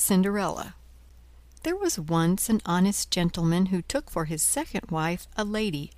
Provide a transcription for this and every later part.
Cinderella There was once an honest gentleman who took for his second wife a lady,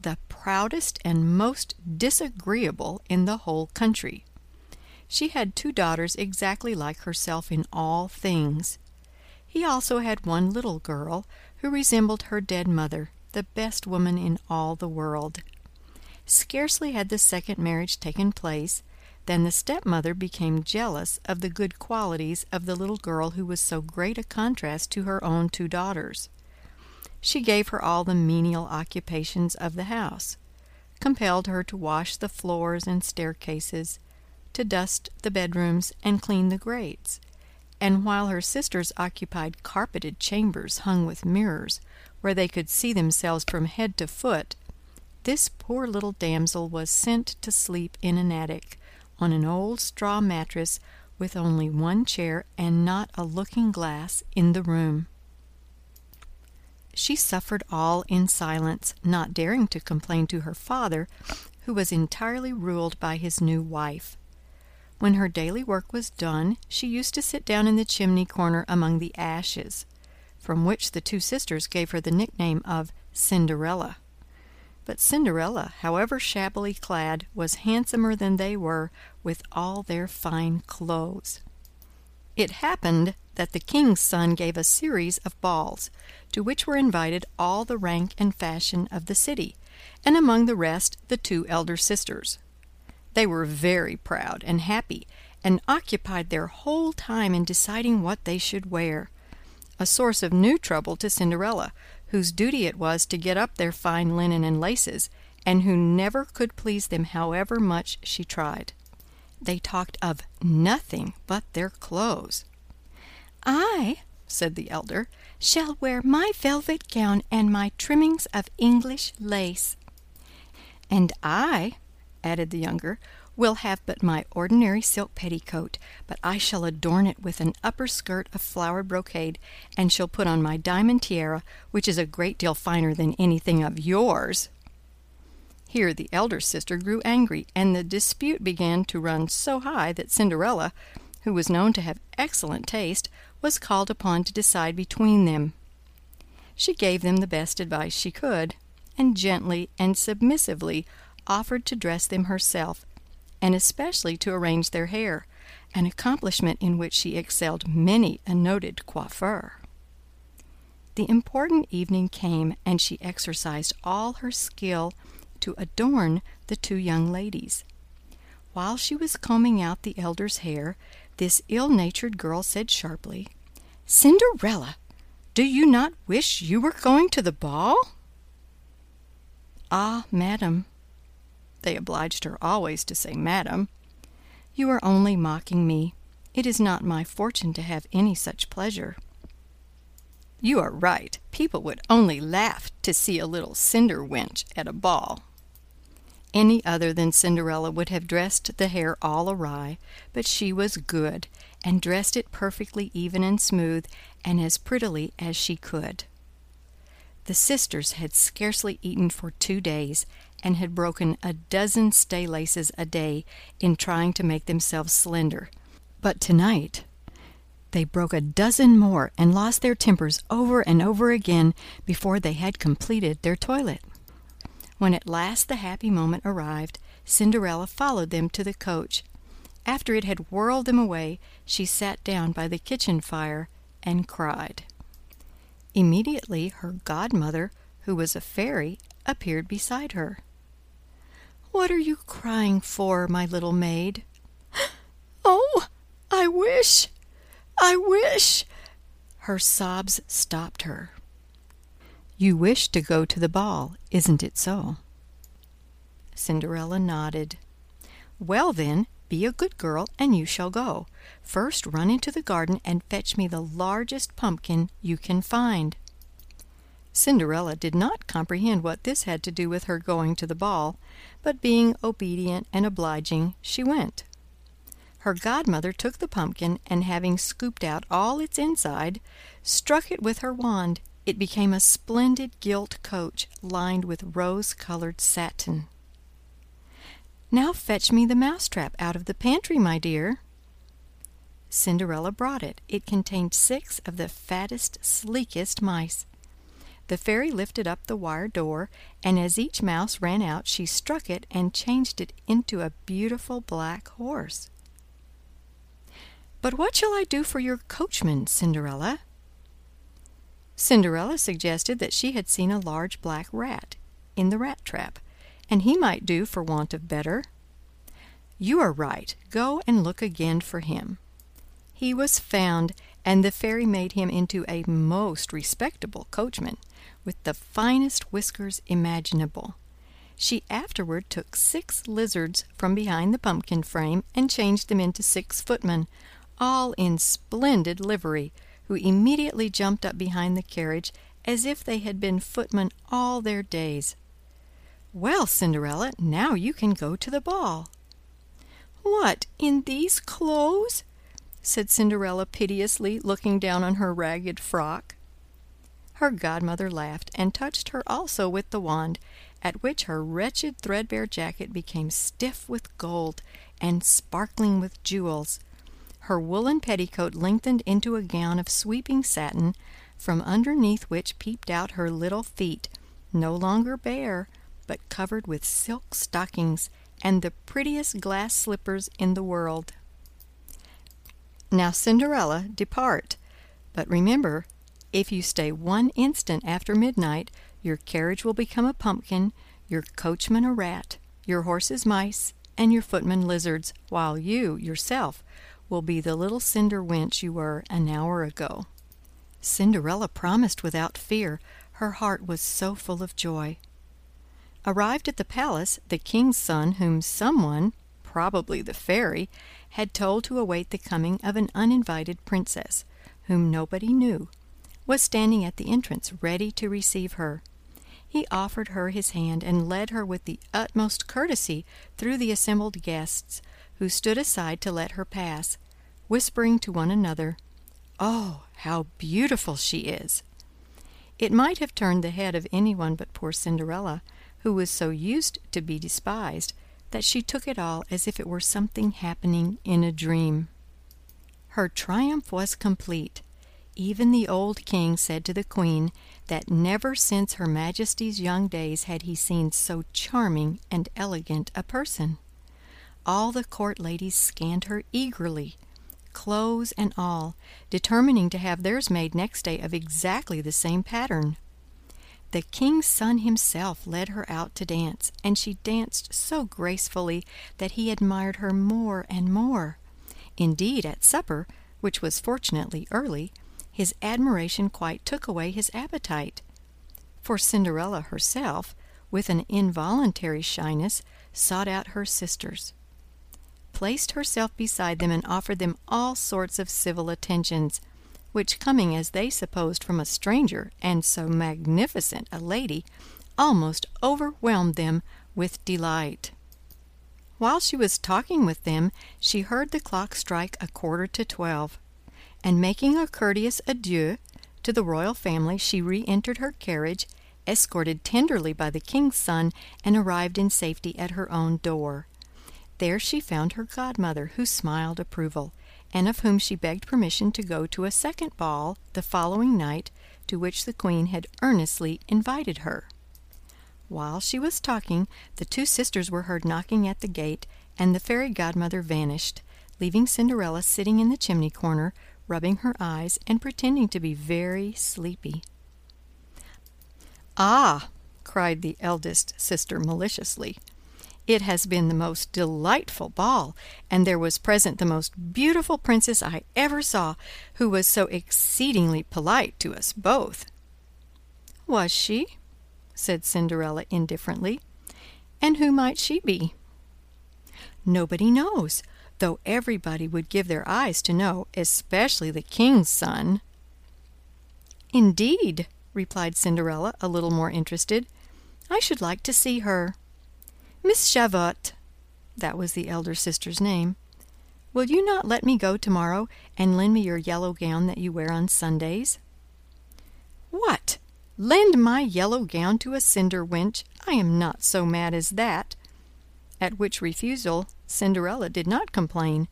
the proudest and most disagreeable in the whole country. She had two daughters exactly like herself in all things. He also had one little girl, who resembled her dead mother, the best woman in all the world. Scarcely had the second marriage taken place, than the stepmother became jealous of the good qualities of the little girl who was so great a contrast to her own two daughters. She gave her all the menial occupations of the house, compelled her to wash the floors and staircases, to dust the bedrooms and clean the grates, and while her sisters occupied carpeted chambers hung with mirrors, where they could see themselves from head to foot, this poor little damsel was sent to sleep in an attic, on an old straw mattress, with only one chair and not a looking-glass in the room. She suffered all in silence, not daring to complain to her father, who was entirely ruled by his new wife. When her daily work was done, she used to sit down in the chimney corner among the ashes, from which the two sisters gave her the nickname of Cinderella. But Cinderella, however shabbily clad, was handsomer than they were with all their fine clothes. It happened that the king's son gave a series of balls, to which were invited all the rank and fashion of the city, and among the rest the two elder sisters. They were very proud and happy, and occupied their whole time in deciding what they should wear, a source of new trouble to Cinderella, whose duty it was to get up their fine linen and laces, and who never could please them however much she tried. They talked of nothing but their clothes. "I," said the elder, "shall wear my velvet gown and my trimmings of English lace." "And I," added the younger, will have but my ordinary silk petticoat, but I shall adorn it with an upper skirt of flowered brocade, and shall put on my diamond tiara, which is a great deal finer than anything of yours." Here the elder sister grew angry, and the dispute began to run so high that Cinderella, who was known to have excellent taste, was called upon to decide between them. She gave them the best advice she could, and gently and submissively offered to dress them herself, and especially to arrange their hair, an accomplishment in which she excelled many a noted coiffeur. The important evening came, and she exercised all her skill to adorn the two young ladies. While she was combing out the elder's hair, this ill-natured girl said sharply, "Cinderella, do you not wish you were going to the ball?" "Ah, madam, they obliged her always to say madam. You are only mocking me. It is not my fortune to have any such pleasure. You are right. People would only laugh to see a little cinder wench at a ball. Any other than Cinderella would have dressed the hair all awry, but she was good, and dressed it perfectly even and smooth, and as prettily as she could. The sisters had scarcely eaten for two days, and had broken a dozen stay laces a day in trying to make themselves slender. But tonight they broke a dozen more and lost their tempers over and over again before they had completed their toilet. When at last the happy moment arrived, Cinderella followed them to the coach. After it had whirled them away, she sat down by the kitchen fire and cried. Immediately her godmother, who was a fairy, appeared beside her. "What are you crying for, my little maid?" "Oh, I wish, I wish—" Her sobs stopped her. "You wish to go to the ball, isn't it so?" Cinderella nodded. "Well, then, be a good girl, and you shall go. First run into the garden and fetch me the largest pumpkin you can find." Cinderella did not comprehend what this had to do with her going to the ball, but being obedient and obliging, she went. Her godmother took the pumpkin, and having scooped out all its inside, struck it with her wand. It became a splendid gilt coach, lined with rose-colored satin. "Now fetch me the mousetrap out of the pantry, my dear." Cinderella brought it. It contained six of the fattest, sleekest mice. The fairy lifted up the wire door, and as each mouse ran out she struck it and changed it into a beautiful black horse. But what shall I do for your coachman, Cinderella? Cinderella suggested that she had seen a large black rat in the rat trap, and he might do for want of better. You are right. Go and look again for him. He was found, and the fairy made him into a most respectable coachman, with the finest whiskers imaginable. She afterward took six lizards from behind the pumpkin frame and changed them into six footmen, all in splendid livery, who immediately jumped up behind the carriage as if they had been footmen all their days. Well, Cinderella, now you can go to the ball. What, in these clothes? said Cinderella piteously, looking down on her ragged frock. Her godmother laughed, and touched her also with the wand, at which her wretched threadbare jacket became stiff with gold and sparkling with jewels. Her woolen petticoat lengthened into a gown of sweeping satin, from underneath which peeped out her little feet, no longer bare, but covered with silk stockings and the prettiest glass slippers in the world. Now, Cinderella, depart, but remember, if you stay one instant after midnight, your carriage will become a pumpkin, your coachman a rat, your horses mice, and your footmen lizards, while you yourself will be the little cinder wench you were an hour ago. Cinderella promised without fear, her heart was so full of joy. Arrived at the palace, the king's son, whom someone, probably the fairy, had told to await the coming of an uninvited princess, whom nobody knew, was standing at the entrance ready to receive her. He offered her his hand and led her with the utmost courtesy through the assembled guests, who stood aside to let her pass, whispering to one another, "Oh, how beautiful she is!" It might have turned the head of anyone but poor Cinderella, who was so used to be despised that she took it all as if it were something happening in a dream. Her triumph was complete. Even the old king said to the queen that never since her majesty's young days had he seen so charming and elegant a person. All the court ladies scanned her eagerly, clothes and all, determining to have theirs made next day of exactly the same pattern. The king's son himself led her out to dance, and she danced so gracefully that he admired her more and more. Indeed, at supper, which was fortunately early, his admiration quite took away his appetite. For Cinderella herself, with an involuntary shyness, sought out her sisters placed herself beside them and offered them all sorts of civil attentions, which coming as they supposed from a stranger and so magnificent a lady, almost overwhelmed them with delight. While she was talking with them, she heard the clock strike a quarter to twelve, and making a courteous adieu to the royal family, she re-entered her carriage, escorted tenderly by the king's son, and arrived in safety at her own door. There she found her godmother, who smiled approval, and of whom she begged permission to go to a second ball the following night, to which the Queen had earnestly invited her. While she was talking, the two sisters were heard knocking at the gate, and the fairy godmother vanished, leaving Cinderella sitting in the chimney corner, rubbing her eyes and pretending to be very sleepy. "Ah!" cried the eldest sister maliciously. It has been the most delightful ball, and there was present the most beautiful princess I ever saw, who was so exceedingly polite to us both." "Was she?" said Cinderella indifferently. "And who might she be?" "Nobody knows, though everybody would give their eyes to know, especially the king's son." "Indeed!" replied Cinderella, a little more interested. "I should like to see her. Miss Javotte that was the elder sister's name will you not let me go to-morrow and lend me your yellow gown that you wear on Sundays?" "What! lend my yellow gown to a cinder wench? I am not so mad as that." At which refusal Cinderella did not complain,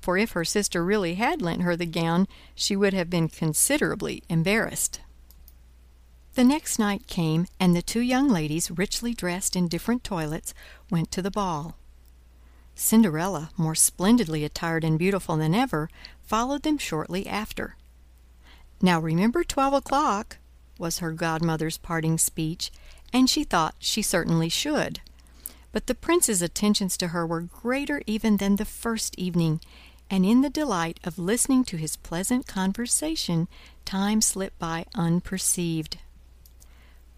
for if her sister really had lent her the gown, she would have been considerably embarrassed. The next night came, and the two young ladies, richly dressed in different toilets, went to the ball. Cinderella, more splendidly attired and beautiful than ever, followed them shortly after. Now remember twelve o'clock, was her godmother's parting speech, and she thought she certainly should. But the Prince's attentions to her were greater even than the first evening, and in the delight of listening to his pleasant conversation, time slipped by unperceived.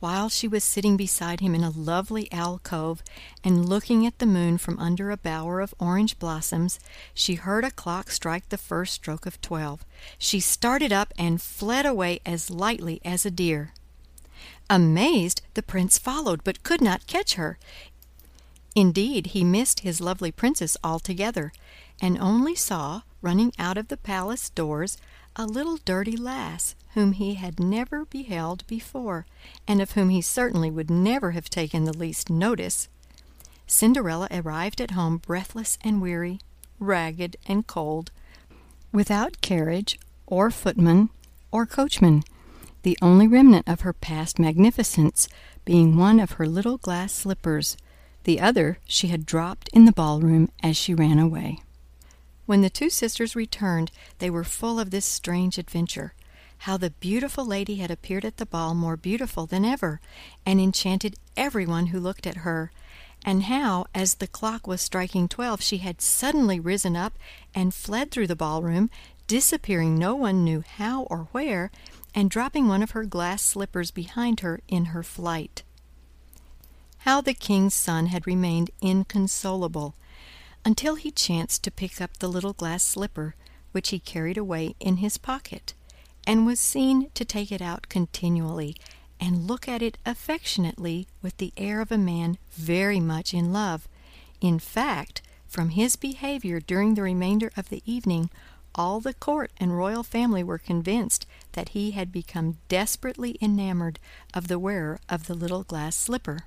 While she was sitting beside him in a lovely alcove, and looking at the moon from under a bower of orange blossoms, she heard a clock strike the first stroke of twelve. She started up and fled away as lightly as a deer. Amazed, the Prince followed, but could not catch her. Indeed, he missed his lovely Princess altogether, and only saw, running out of the palace doors, a little dirty lass whom he had never beheld before, and of whom he certainly would never have taken the least notice. Cinderella arrived at home breathless and weary, ragged and cold, without carriage or footman or coachman, the only remnant of her past magnificence being one of her little glass slippers, the other she had dropped in the ballroom as she ran away. When the two sisters returned, they were full of this strange adventure how the beautiful lady had appeared at the ball more beautiful than ever, and enchanted everyone who looked at her, and how, as the clock was striking twelve, she had suddenly risen up and fled through the ballroom, disappearing no one knew how or where, and dropping one of her glass slippers behind her in her flight. How the king's son had remained inconsolable until he chanced to pick up the little glass slipper, which he carried away in his pocket and was seen to take it out continually and look at it affectionately with the air of a man very much in love. In fact, from his behavior during the remainder of the evening, all the court and royal family were convinced that he had become desperately enamored of the wearer of the little glass slipper.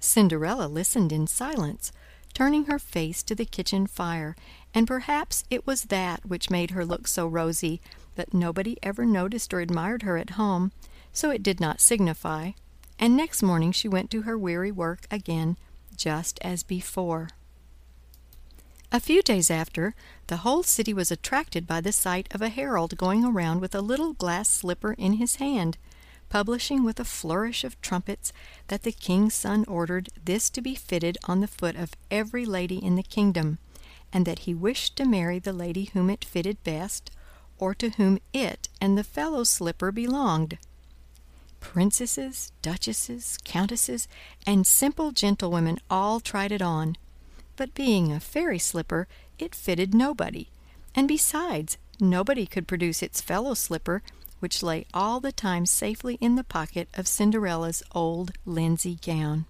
Cinderella listened in silence, turning her face to the kitchen fire, and perhaps it was that which made her look so rosy but nobody ever noticed or admired her at home, so it did not signify, and next morning she went to her weary work again, just as before. A few days after, the whole city was attracted by the sight of a herald going around with a little glass slipper in his hand, publishing with a flourish of trumpets that the king's son ordered this to be fitted on the foot of every lady in the kingdom, and that he wished to marry the lady whom it fitted best, or to whom it and the fellow slipper belonged. Princesses, duchesses, countesses, and simple gentlewomen all tried it on, but being a fairy slipper, it fitted nobody, and besides, nobody could produce its fellow slipper, which lay all the time safely in the pocket of Cinderella's old linsey gown.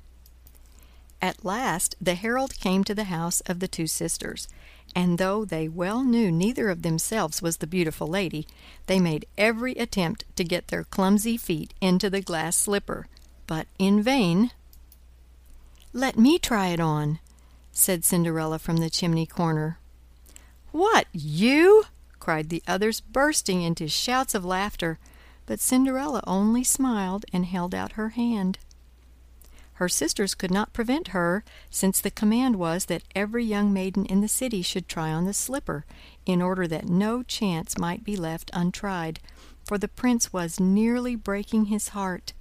At last the herald came to the house of the two sisters, and though they well knew neither of themselves was the beautiful lady, they made every attempt to get their clumsy feet into the glass slipper, but in vain. "Let me try it on," said Cinderella from the chimney corner. "What, you?" Cried the others, bursting into shouts of laughter, but Cinderella only smiled and held out her hand. Her sisters could not prevent her, since the command was that every young maiden in the city should try on the slipper, in order that no chance might be left untried, for the Prince was nearly breaking his heart,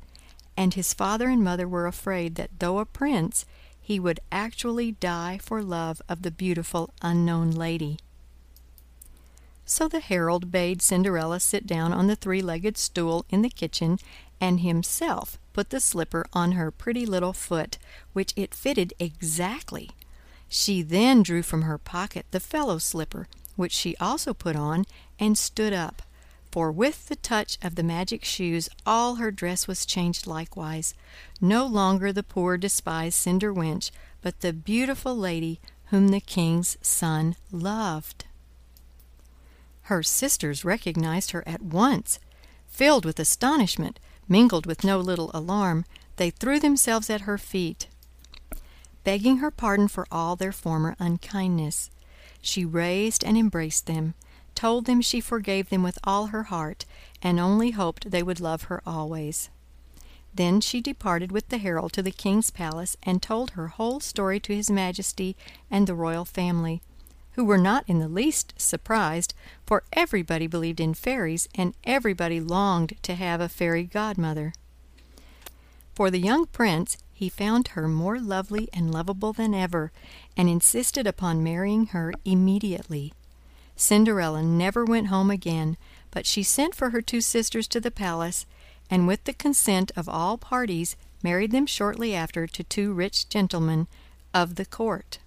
and his father and mother were afraid that though a prince, he would actually die for love of the beautiful unknown lady. So the herald bade Cinderella sit down on the three-legged stool in the kitchen, and himself put the slipper on her pretty little foot, which it fitted exactly. She then drew from her pocket the fellow slipper, which she also put on, and stood up, for with the touch of the magic shoes all her dress was changed likewise. No longer the poor despised cinder wench, but the beautiful lady whom the king's son loved. Her sisters recognized her at once. Filled with astonishment, mingled with no little alarm, they threw themselves at her feet, begging her pardon for all their former unkindness. she raised and embraced them, told them she forgave them with all her heart, and only hoped they would love her always. Then she departed with the herald to the king's palace and told her whole story to his majesty and the royal family, who were not in the least surprised, for everybody believed in fairies and everybody longed to have a fairy godmother. For the young prince, he found her more lovely and lovable than ever, and insisted upon marrying her immediately. Cinderella never went home again, but she sent for her two sisters to the palace, and with the consent of all parties married them shortly after to two rich gentlemen of the court.